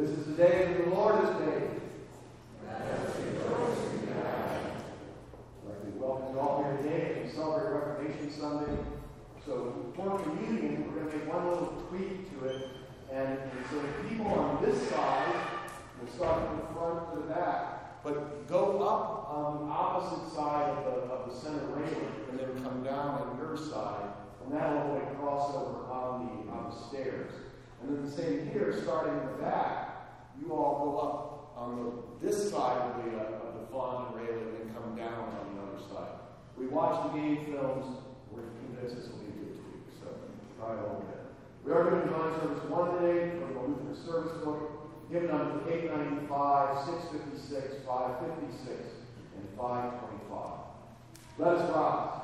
This is the day that the Lord has made. I'd like to welcome you all here today we celebrate Reformation Sunday. So for communion, we're going to make one little tweak to it. And, and so the people on this side will start from the front to the back, but go up on the opposite side of the, of the center railing and then come down on your side. And that'll like cross over on the, on the stairs. And then the same here, starting in the back, you all go up on the, this side of the, uh, of the font and railing and come down on the other side. We watch the game films. We're convinced this will be a good tweak, so try it a little bit. We are doing Divine Service 1 today from the Lutheran Service Book, given on 895, 656, 556, and 525. Let us rise.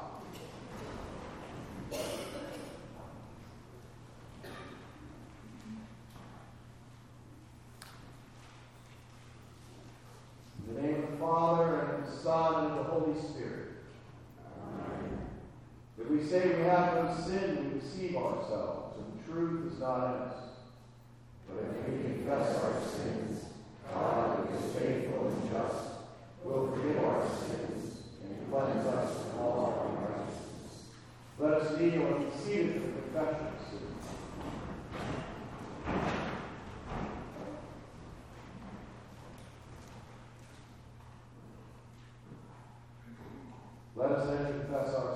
In the name of the Father, and of the Son, and of the Holy Spirit. Amen. If we say we have no sin, we deceive ourselves, and the truth is not in us. But if we confess our sins, God, who is faithful and just, will forgive our sins and cleanse us from all our unrighteousness. Let us kneel and be seated for confession. of Let us then confess our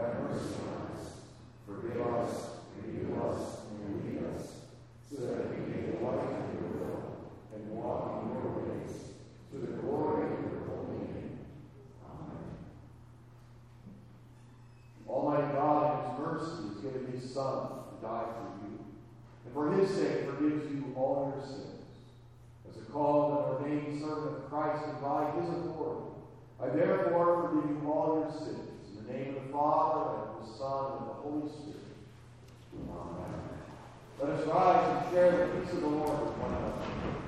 have mercy on us. Forgive us, renew us, and lead us, so that we may delight in your will and walk in your ways, to the glory of your holy name. Amen. Almighty God, in his mercy, has given his Son to die for you, and for his sake forgives you all your sins. As a called and ordained servant of Christ and by his authority, I therefore forgive you all your sins. The name of the Father, and of the Son, and of the Holy Spirit. Amen. Let us rise and share the peace of the Lord with one another.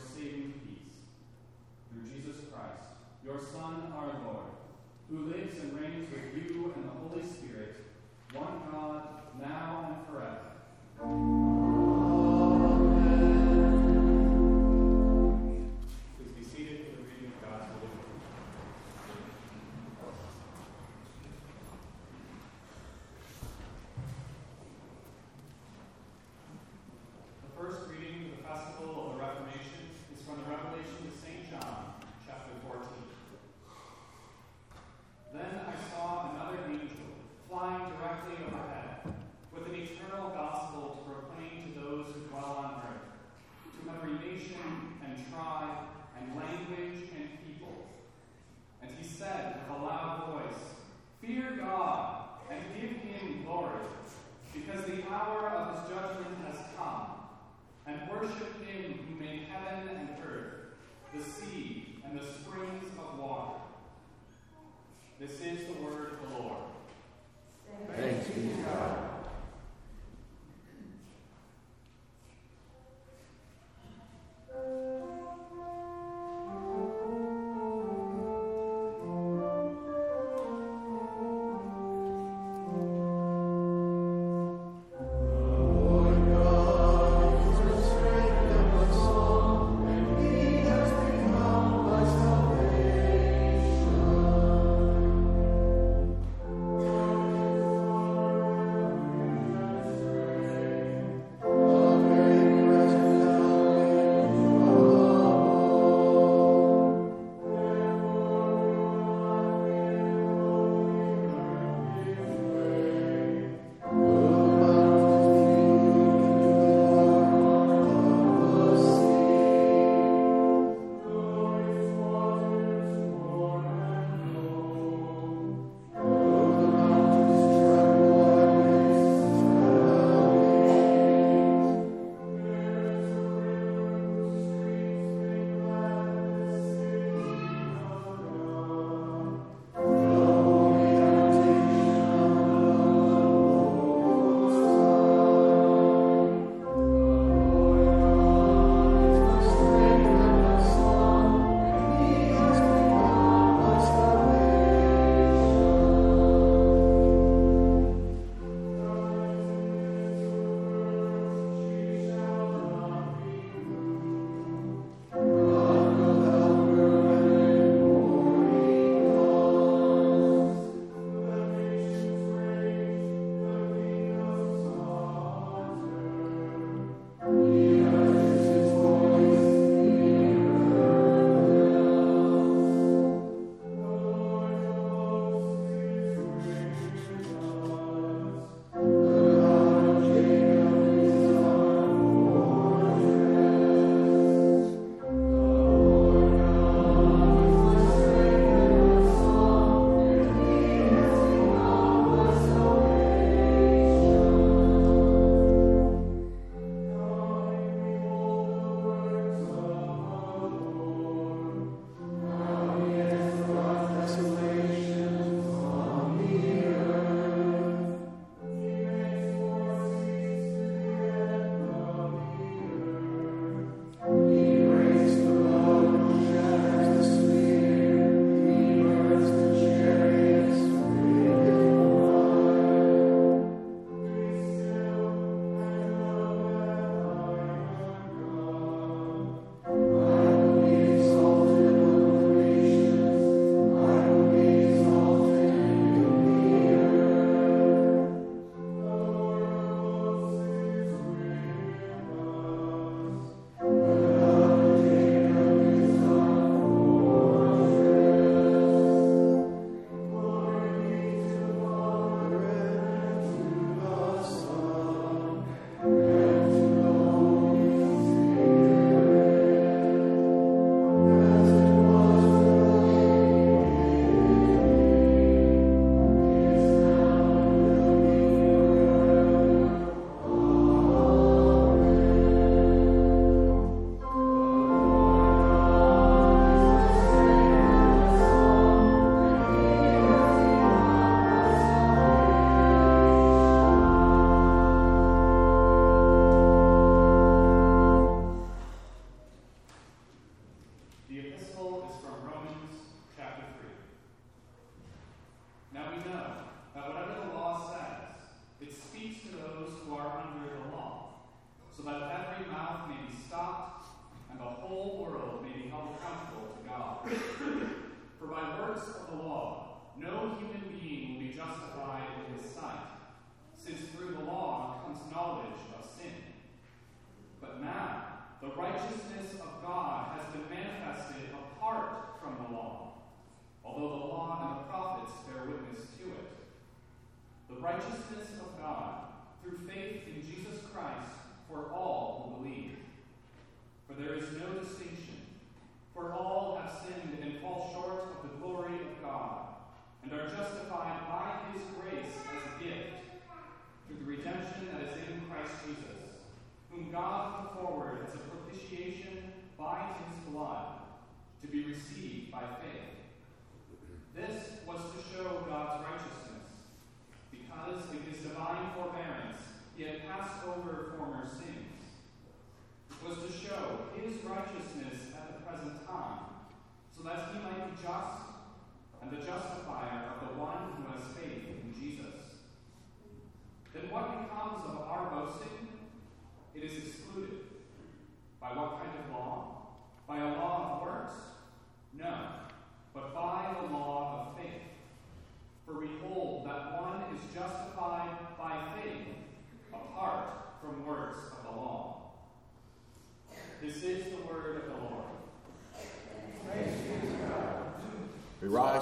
saving peace. Through Jesus Christ, your Son, our Lord, who lives and reigns with you and the Holy Spirit, one God, now and forever. שגגה ספרד,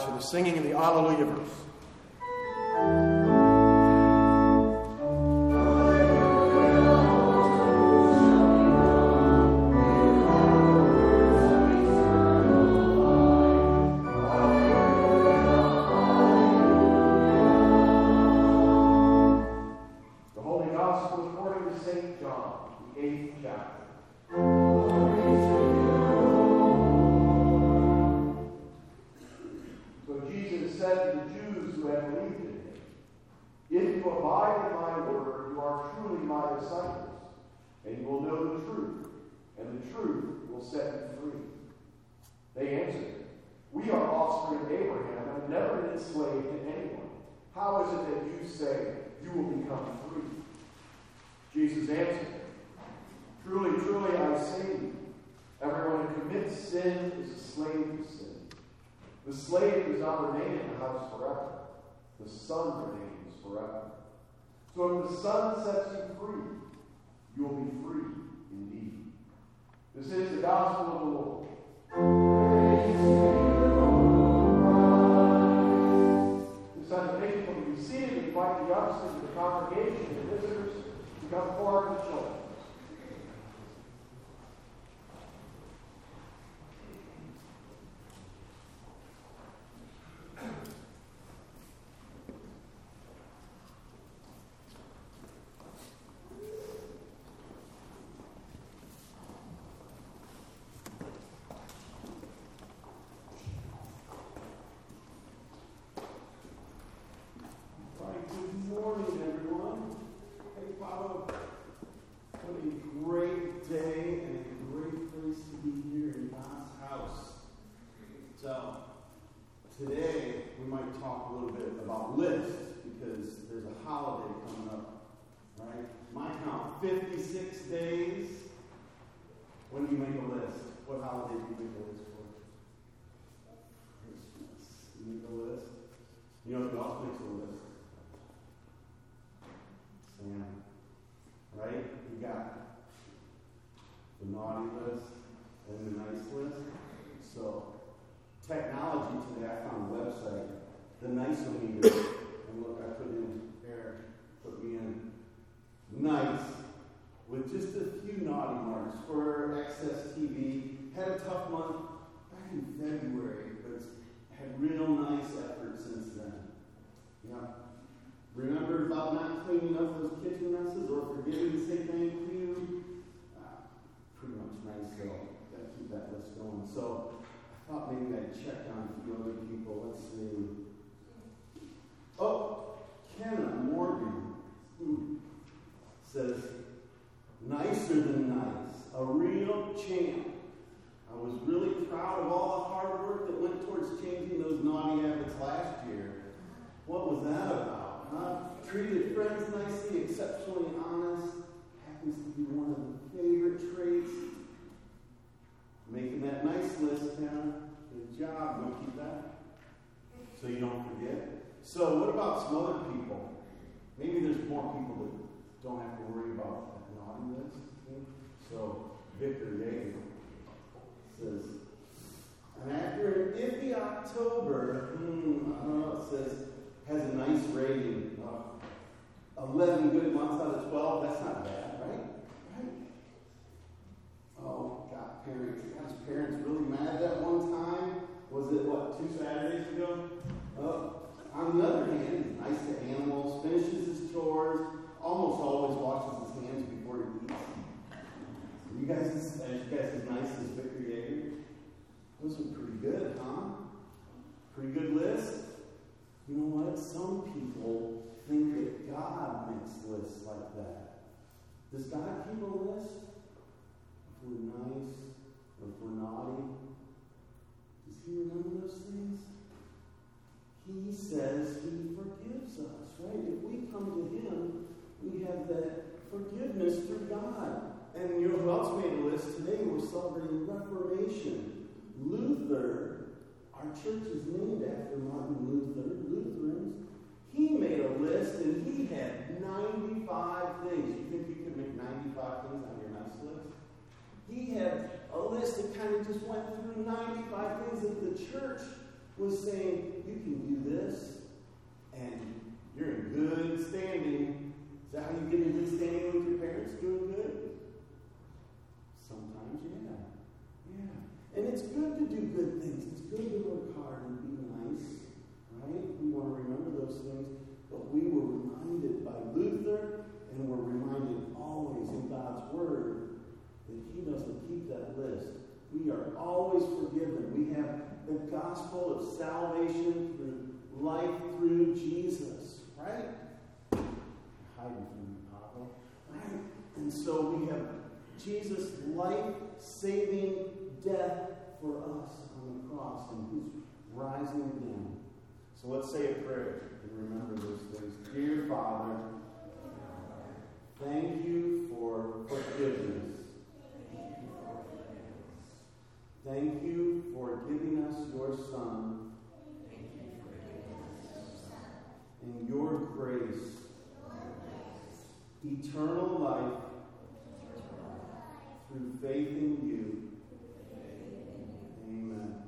for the singing of the Alleluia verse. The slave does not remain in the house forever. The Son remains forever. So if the Son sets you free, you will be free indeed. This is the gospel of the Lord. This time to people to be seated, invite the youngsters of the congregation and visitors to come forward the children. about some other people. Maybe there's more people that don't have to worry about naughtiness. So Victor Yeager says, and after an iffy October, hmm, I don't know, it says, has a nice rating. Uh, 11 good months out of 12, that's not bad, right? Right? Oh, God, parents. Gosh, parents really mad at that one time. Was it, what, two Saturdays ago? Oh, on the other hand, he's nice to animals, finishes his chores, almost always washes his hands before he eats. You guys, as you guys as nice as Victor Yeager? Those are pretty good, huh? Pretty good list. You know what? Some people think that God makes lists like that. Does God keep a list? If we're nice if we're naughty, does He remember those things? He says He forgives us, right? If we come to Him, we have that forgiveness through God. And you know who else made a list? Today we're celebrating Reformation. Luther, our church is named after Martin Luther, Lutherans. He made a list and he had 95 things. You think you could make 95 things on your nice list? He had a list that kind of just went through 95 things that the church was saying, you can do this, and you're in good standing. Is that how you get in good standing with your parents? Doing good? Sometimes, yeah. Yeah. And it's good to do good things. It's good to work hard and be nice, right? We want to remember those things. But we were reminded by Luther, and we're reminded always in God's Word that He doesn't keep that list. We are always forgiven. We have the gospel of salvation through life through Jesus, right? Hiding from you, Pablo. Right? And so we have Jesus' life saving death for us on the cross and who's rising again. So let's say a prayer and remember those things. Dear Father, thank you for forgiveness. Thank you for giving us your Son and your grace, eternal life through faith in you. Amen.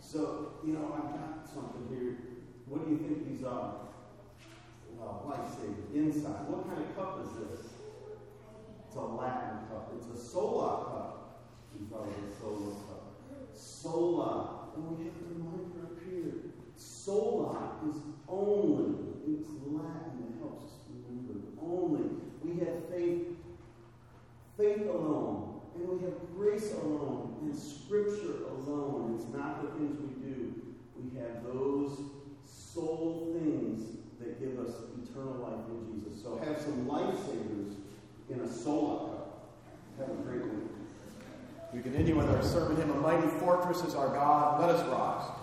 So, you know, I've got something here. What do you think these are? Well, lifesaver, inside. What kind of cup is this? It's a Latin cup. It's a sola cup. You probably a sola. Sola. And we have the reminder up here. Sola is only. It's Latin. It helps us remember. Only. We have faith faith alone, and we have grace alone, and Scripture alone. It's not the things we do. We have those soul things that give us eternal life in Jesus. So have some lifesavers in a soul cup. Have a great week. We continue with our sermon hymn, A Mighty Fortress is Our God. Let us rise.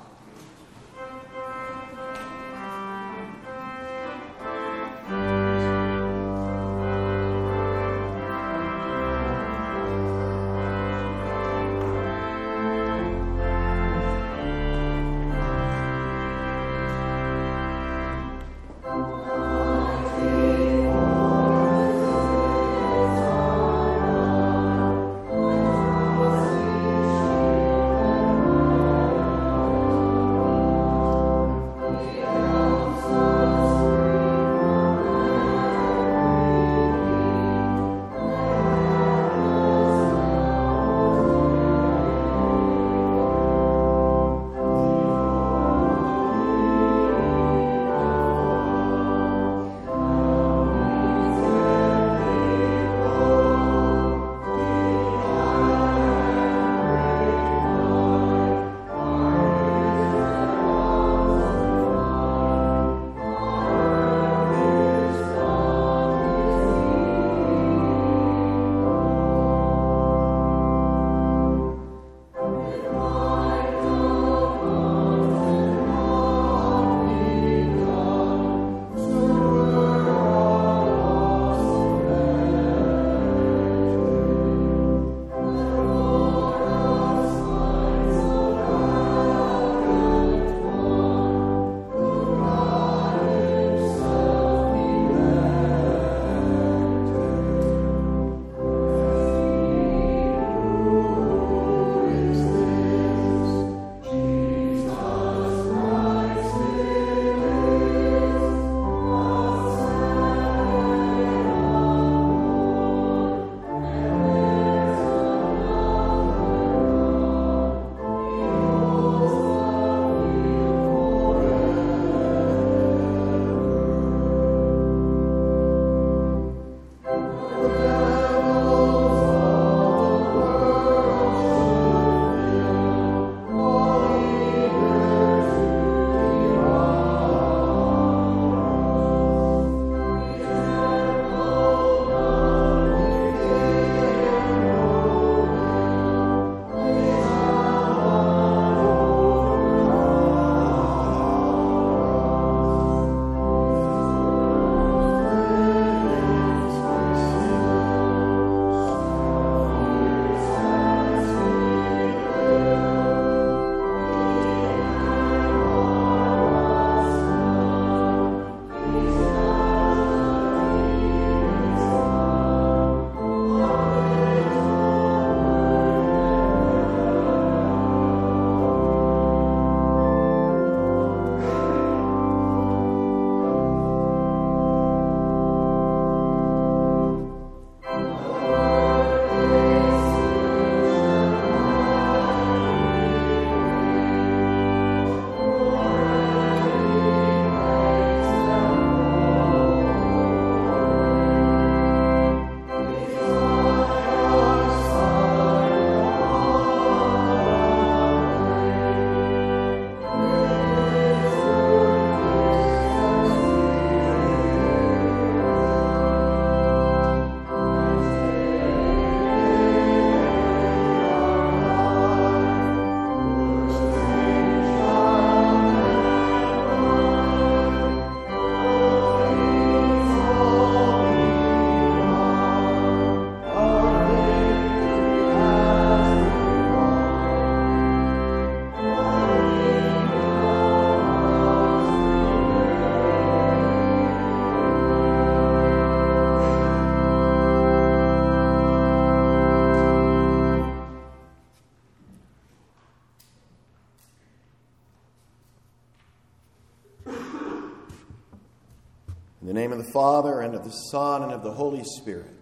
The Father, and of the Son, and of the Holy Spirit.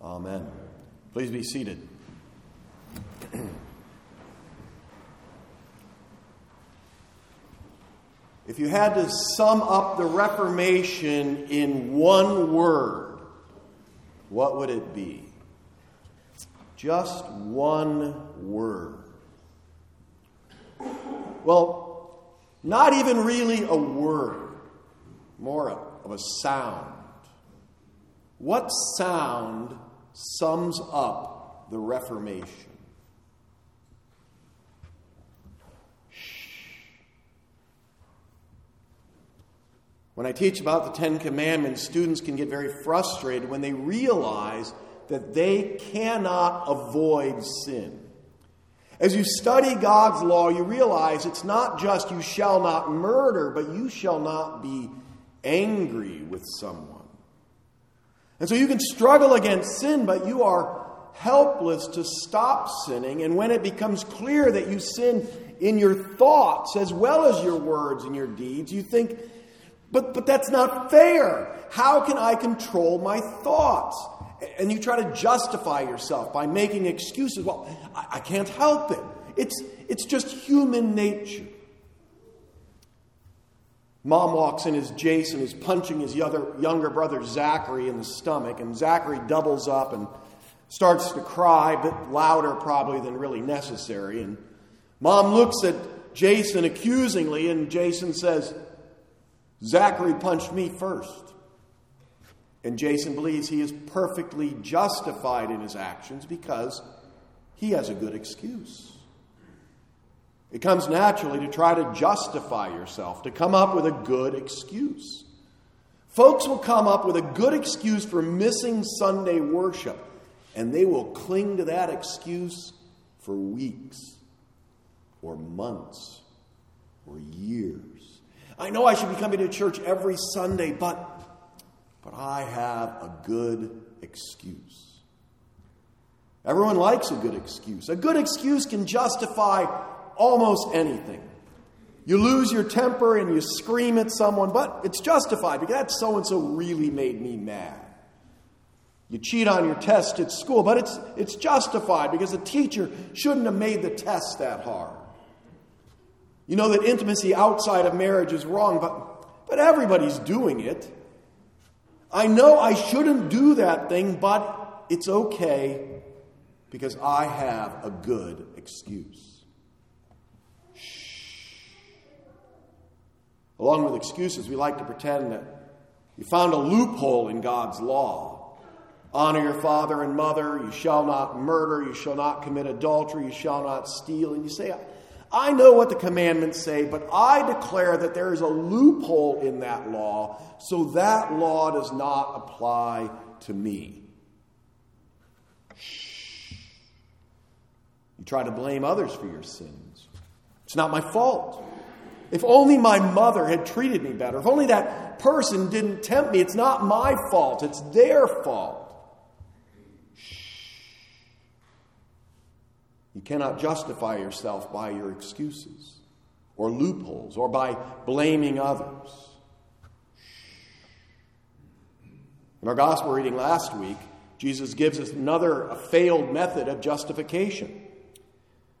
Amen. Please be seated. if you had to sum up the Reformation in one word, what would it be? Just one word. Well, not even really a word, more of a sound. What sound sums up the Reformation? When I teach about the Ten Commandments, students can get very frustrated when they realize that they cannot avoid sin. As you study God's law, you realize it's not just you shall not murder, but you shall not be angry with someone. And so you can struggle against sin, but you are helpless to stop sinning. And when it becomes clear that you sin in your thoughts as well as your words and your deeds, you think, but, but that's not fair. How can I control my thoughts? And you try to justify yourself by making excuses. Well, I, I can't help it. It's, it's just human nature. Mom walks in as Jason is punching his younger, younger brother Zachary in the stomach, and Zachary doubles up and starts to cry, a bit louder probably than really necessary. And mom looks at Jason accusingly, and Jason says, Zachary punched me first. And Jason believes he is perfectly justified in his actions because he has a good excuse. It comes naturally to try to justify yourself, to come up with a good excuse. Folks will come up with a good excuse for missing Sunday worship, and they will cling to that excuse for weeks or months or years. I know I should be coming to church every Sunday, but but I have a good excuse. Everyone likes a good excuse. A good excuse can justify almost anything. You lose your temper and you scream at someone, but it's justified because that so and so really made me mad. You cheat on your test at school, but it's, it's justified because the teacher shouldn't have made the test that hard. You know that intimacy outside of marriage is wrong, but, but everybody's doing it. I know I shouldn't do that thing, but it's okay because I have a good excuse. Along with excuses, we like to pretend that you found a loophole in God's law. Honor your father and mother. You shall not murder. You shall not commit adultery. You shall not steal. And you say, I know what the commandments say, but I declare that there is a loophole in that law, so that law does not apply to me. Shh. You try to blame others for your sins. It's not my fault. If only my mother had treated me better. If only that person didn't tempt me. It's not my fault, it's their fault. You cannot justify yourself by your excuses or loopholes or by blaming others. In our gospel reading last week, Jesus gives us another failed method of justification.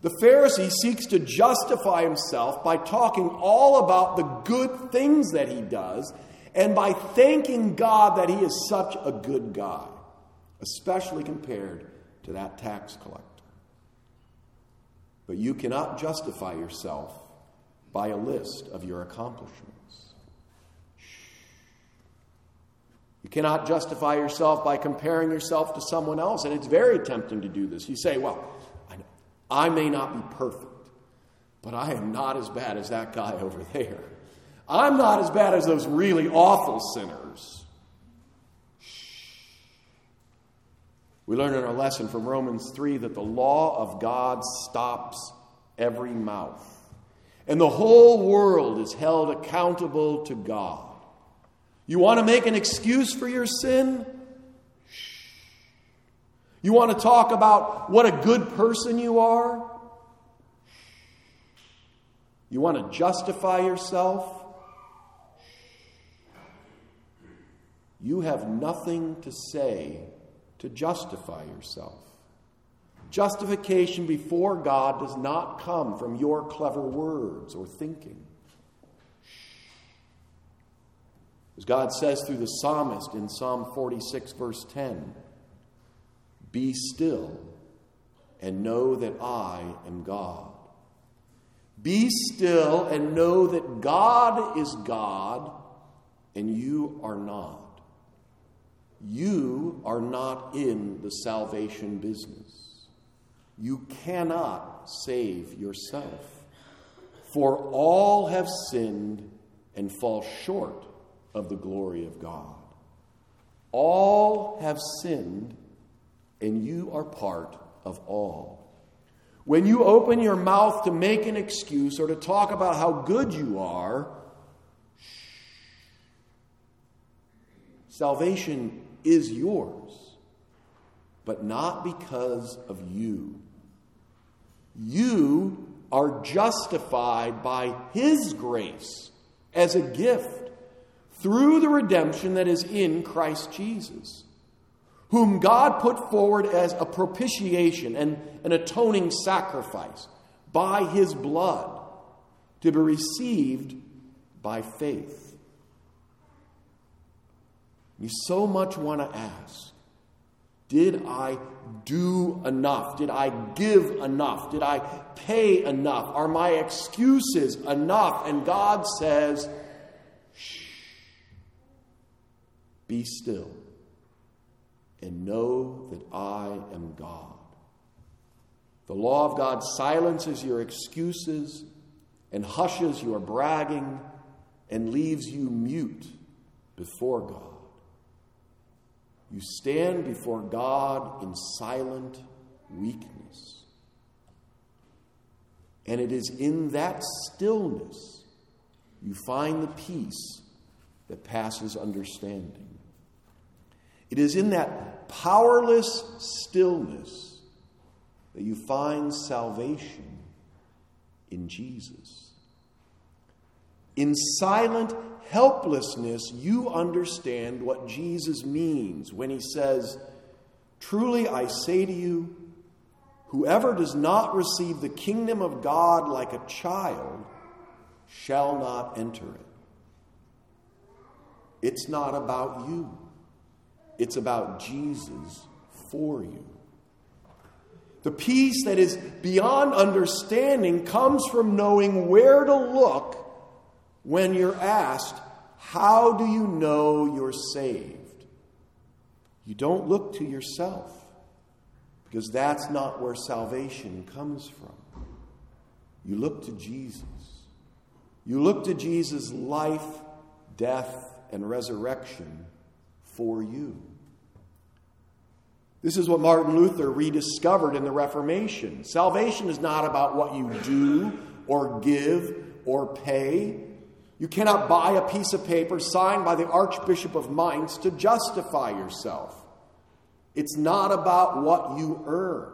The Pharisee seeks to justify himself by talking all about the good things that he does and by thanking God that He is such a good guy, especially compared to that tax collector. But you cannot justify yourself by a list of your accomplishments. You cannot justify yourself by comparing yourself to someone else, and it's very tempting to do this. You say, Well, I may not be perfect, but I am not as bad as that guy over there. I'm not as bad as those really awful sinners. We learn in our lesson from Romans 3 that the law of God stops every mouth, and the whole world is held accountable to God. You want to make an excuse for your sin? You want to talk about what a good person you are? You want to justify yourself? You have nothing to say to justify yourself. Justification before God does not come from your clever words or thinking. As God says through the psalmist in Psalm 46, verse 10 Be still and know that I am God. Be still and know that God is God and you are not. You are not in the salvation business. You cannot save yourself. For all have sinned and fall short of the glory of God. All have sinned, and you are part of all. When you open your mouth to make an excuse or to talk about how good you are, salvation is yours, but not because of you. You are justified by His grace as a gift through the redemption that is in Christ Jesus, whom God put forward as a propitiation and an atoning sacrifice by His blood to be received by faith. You so much want to ask Did I do enough? Did I give enough? Did I pay enough? Are my excuses enough? And God says, Shh, be still and know that I am God. The law of God silences your excuses and hushes your bragging and leaves you mute before God. You stand before God in silent weakness. And it is in that stillness you find the peace that passes understanding. It is in that powerless stillness that you find salvation in Jesus. In silent helplessness, you understand what Jesus means when he says, Truly I say to you, whoever does not receive the kingdom of God like a child shall not enter it. It's not about you, it's about Jesus for you. The peace that is beyond understanding comes from knowing where to look when you're asked, How do you know you're saved? You don't look to yourself because that's not where salvation comes from. You look to Jesus. You look to Jesus' life, death, and resurrection for you. This is what Martin Luther rediscovered in the Reformation. Salvation is not about what you do or give or pay. You cannot buy a piece of paper signed by the Archbishop of Mainz to justify yourself. It's not about what you earn,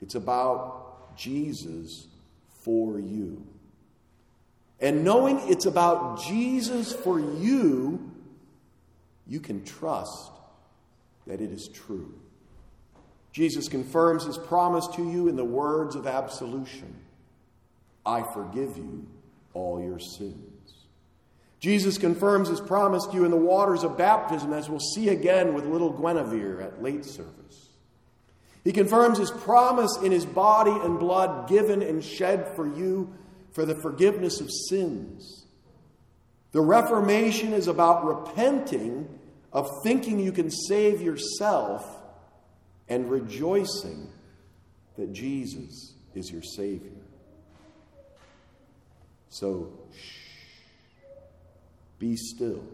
it's about Jesus for you. And knowing it's about Jesus for you, you can trust that it is true. Jesus confirms his promise to you in the words of absolution I forgive you all your sins. Jesus confirms his promise to you in the waters of baptism, as we'll see again with little Guinevere at late service. He confirms his promise in his body and blood given and shed for you for the forgiveness of sins. The Reformation is about repenting of thinking you can save yourself and rejoicing that Jesus is your Savior. So, shh. Be still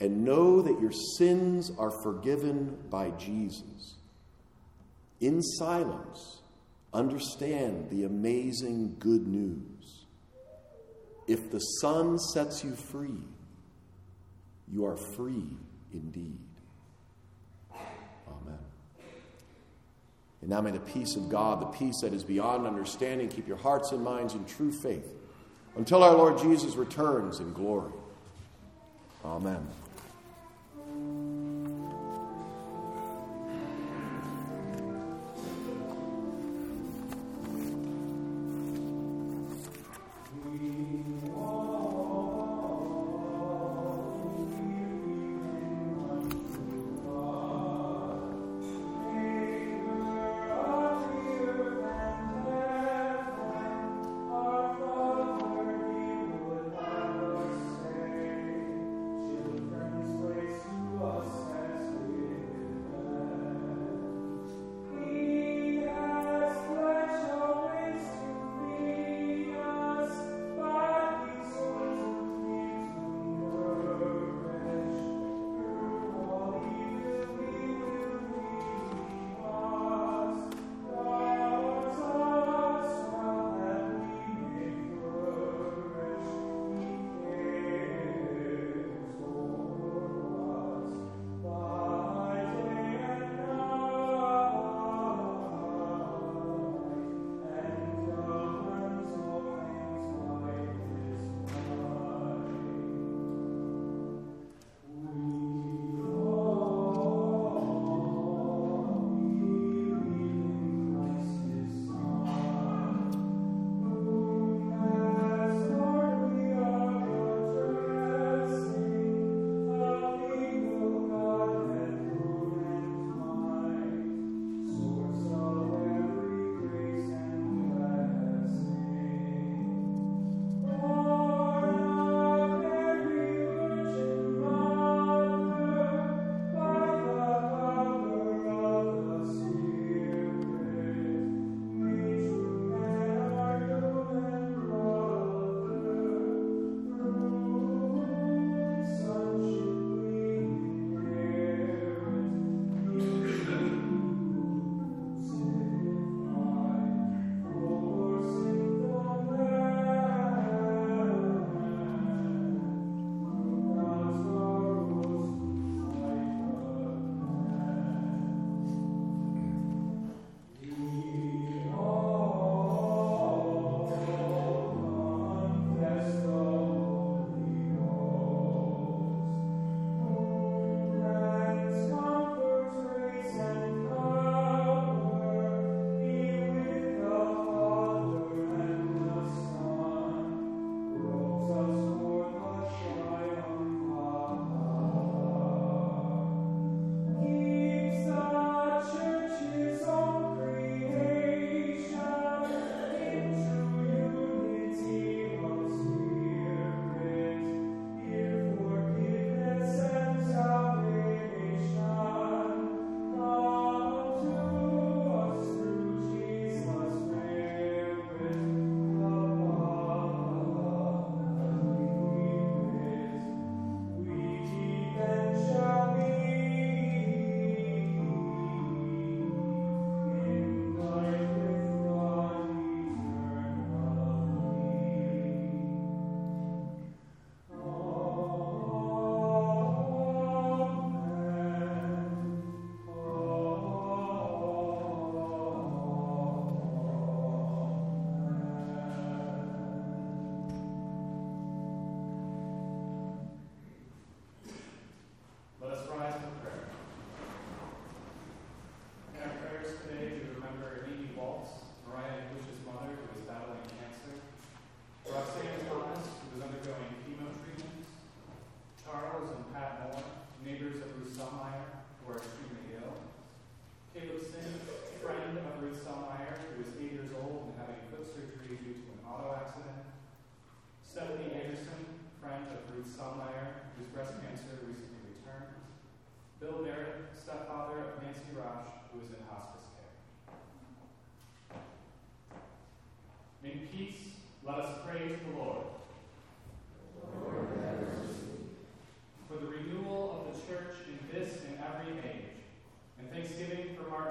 and know that your sins are forgiven by Jesus. In silence, understand the amazing good news. If the Son sets you free, you are free indeed. Amen. And now may the peace of God, the peace that is beyond understanding, keep your hearts and minds in true faith until our Lord Jesus returns in glory. Amen.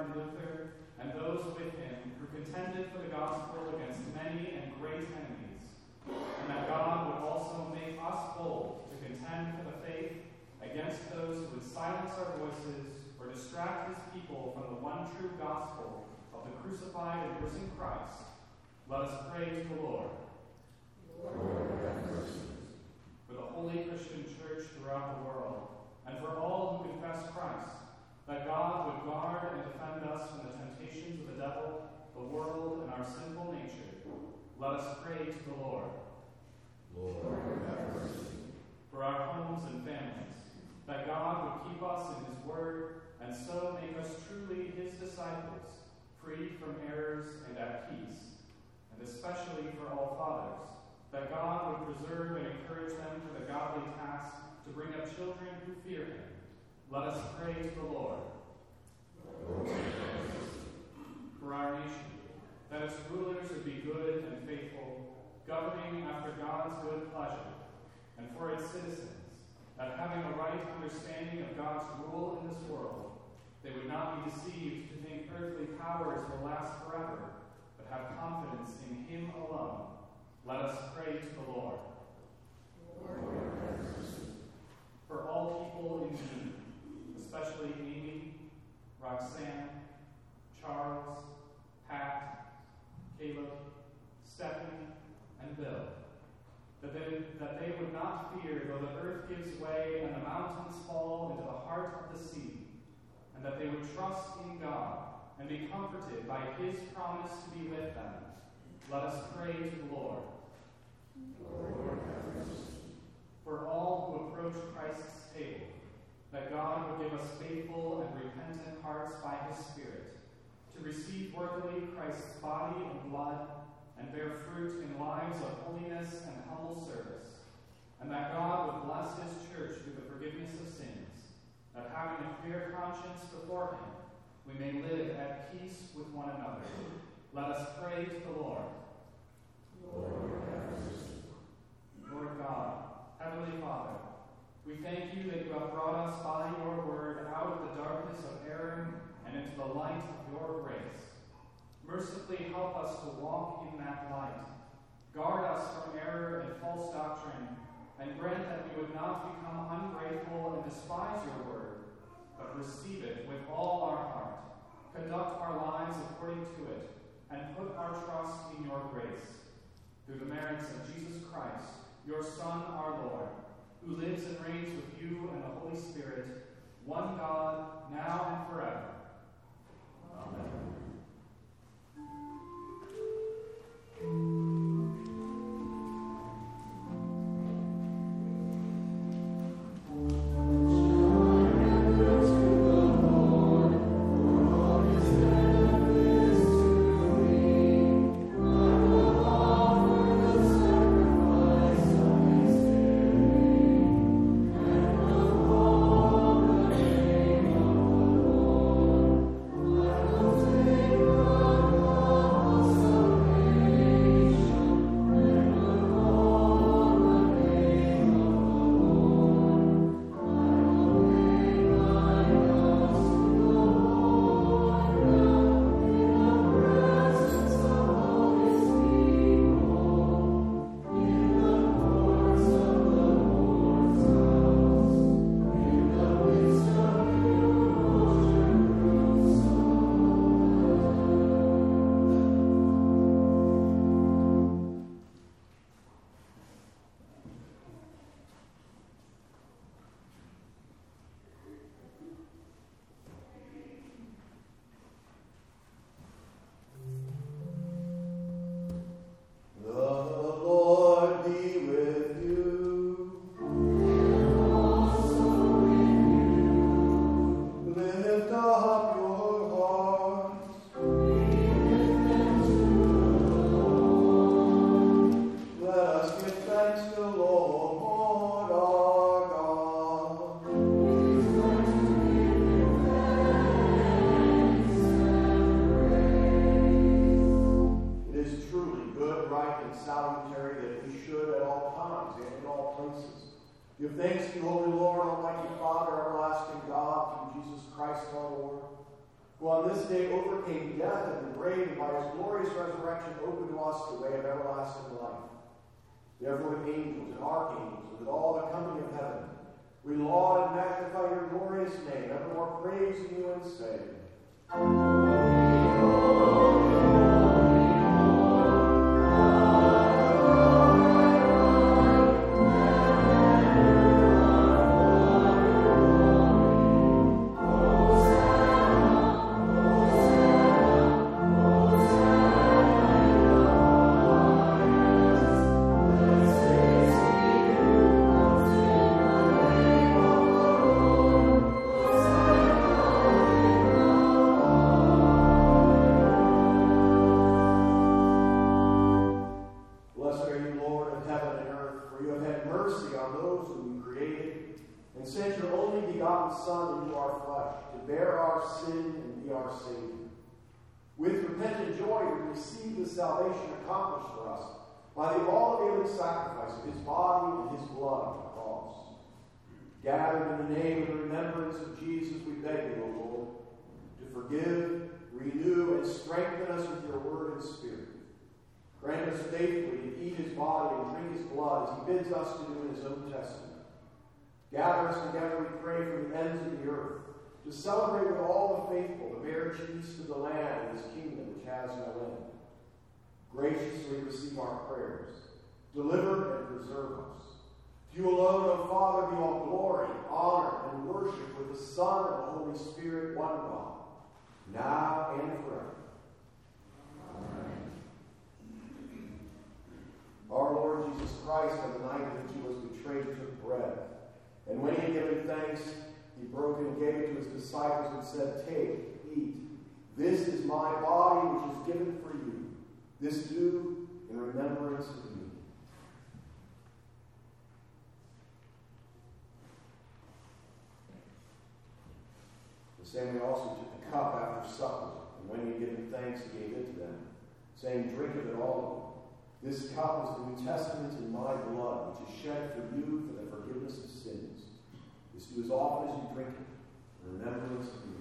Martin Luther and those with him who contended for the gospel against many and great enemies, and that God would also make us bold to contend for the faith against those who would silence our voices or distract his people from the one true gospel of the crucified and risen Christ. Let us pray to the Lord. For the holy Christian church throughout the world, and for all who confess Christ, that God would guard and defend us from the temptations of the devil, the world, and our sinful nature. Let us pray to the Lord. Lord, for our homes and families, that God would keep us in his word, and so make us truly his disciples, free from errors and at peace, and especially for all fathers, that God would preserve and encourage them to the godly task to bring up children who fear him. Let us pray to the Lord. For our nation, that its rulers would be good and faithful, governing after God's good pleasure, and for its citizens, that having a right understanding of God's rule in this world, they would not be deceived to think earthly powers will last forever, but have confidence in Him alone. Let us pray to the Lord. For all people in need, especially Amy, Roxanne, Charles, Pat, Caleb, Stephanie, and Bill, that they, that they would not fear though the earth gives way and the mountains fall into the heart of the sea, and that they would trust in God and be comforted by his promise to be with them. Let us pray to the Lord. For all who approach Christ's table, that God would give us faithful and repentant hearts by his Spirit, to receive worthily Christ's body and blood, and bear fruit in lives of holiness and humble service, and that God would bless his church through the forgiveness of sins, that having a clear conscience before him, we may live at peace with one another. Let us pray to the Lord. Lord God, Heavenly Father, we thank you that you have brought us by your word out of the darkness of error and into the light of your grace. Mercifully help us to walk in that light. Death and by his glorious resurrection open to us the way of everlasting life. Therefore, with angels and archangels, and with all the company of heaven, we laud and magnify your glorious name, evermore praising you and saying, we beg you, O Lord, to forgive, renew, and strengthen us with your word and spirit. Grant us faithfully to eat his body and drink his blood as he bids us to do in his own testament. Gather us together, we pray, from the ends of the earth to celebrate with all the faithful the marriage feast of the Lamb and his kingdom which has no end. Graciously receive our prayers. Deliver and preserve us. You alone, O Father, be all glory, honor, and worship with the Son and the Holy Spirit, one God, now and forever. Our Lord Jesus Christ, on the night which he was betrayed, took bread. And when he had given thanks, he broke it and gave it to his disciples and said, Take, eat. This is my body, which is given for you. This do in remembrance of me. The same way also took the cup after supper, and when he had given thanks, he gave it to them, saying, Drink of it all of you. This cup is the New Testament in my blood, which is shed for you for the forgiveness of sins. This do as often as you drink it, in remembrance of me.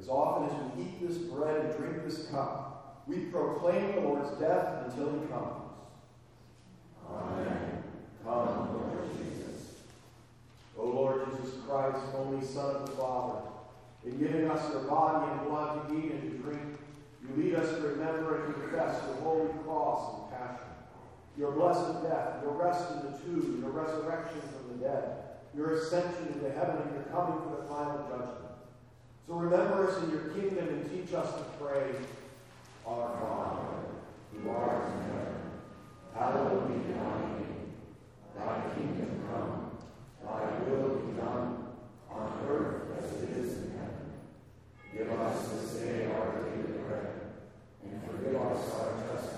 As often as we eat this bread and drink this cup, we proclaim the Lord's death until he comes. Amen. Come, Lord Jesus. O Lord Jesus Christ, only Son of the Father, in giving us your body and blood to eat and to drink, you lead us to remember and confess your holy cross and passion, your blessed death, your rest in the tomb, your resurrection from the dead, your ascension into heaven, and your coming for the final judgment. So remember us in your kingdom and teach us to pray, Our Father, who art in heaven, hallowed be thy name. Thy kingdom come, thy will be done, on earth as it is in heaven. Give us this day our daily bread, and forgive us our trespasses,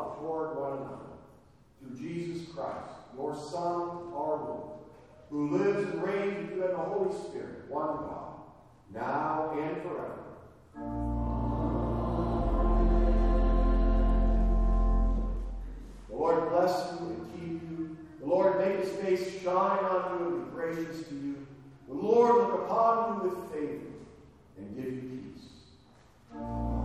love toward one another. Through Jesus Christ, your Son, our Lord, who lives and reigns with you in the Holy Spirit, one God, now and forever. The Lord bless you and keep you. The Lord make his face shine on you and be gracious to you. The Lord look upon you with favor and give you peace.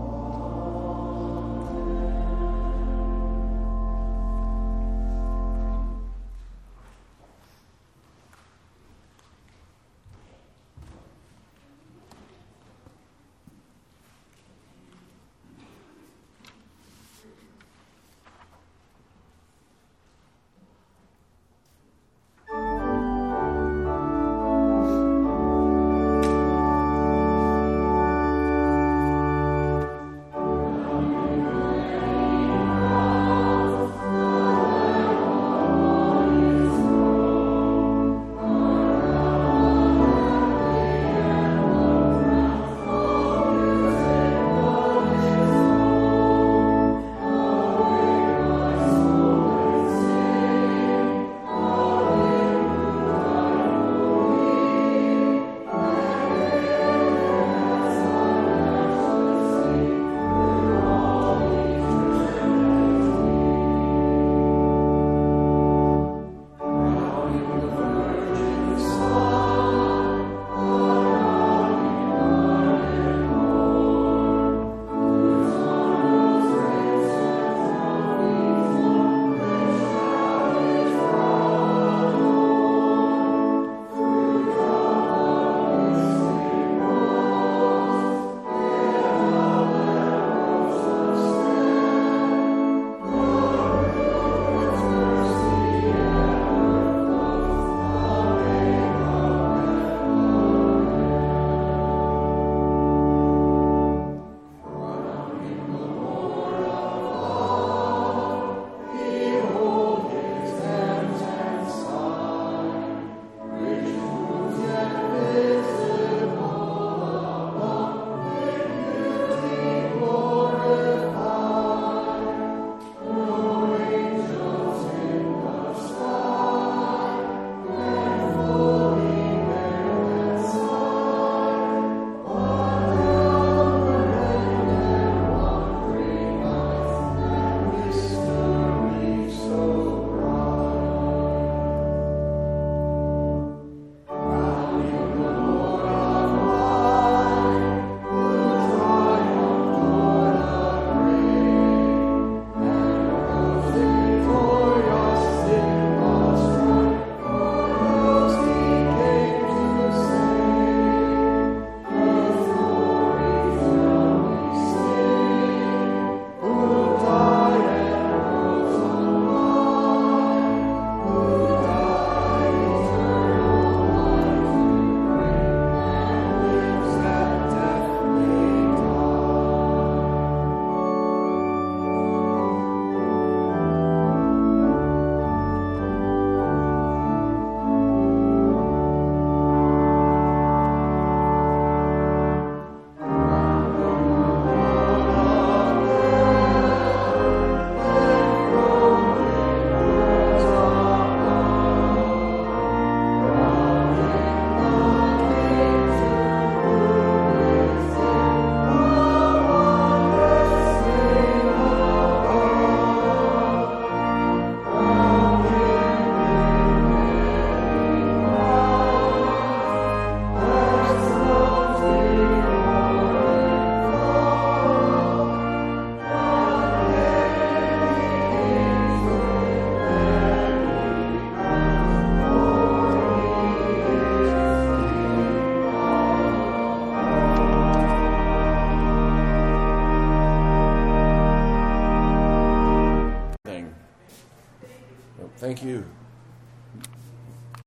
You.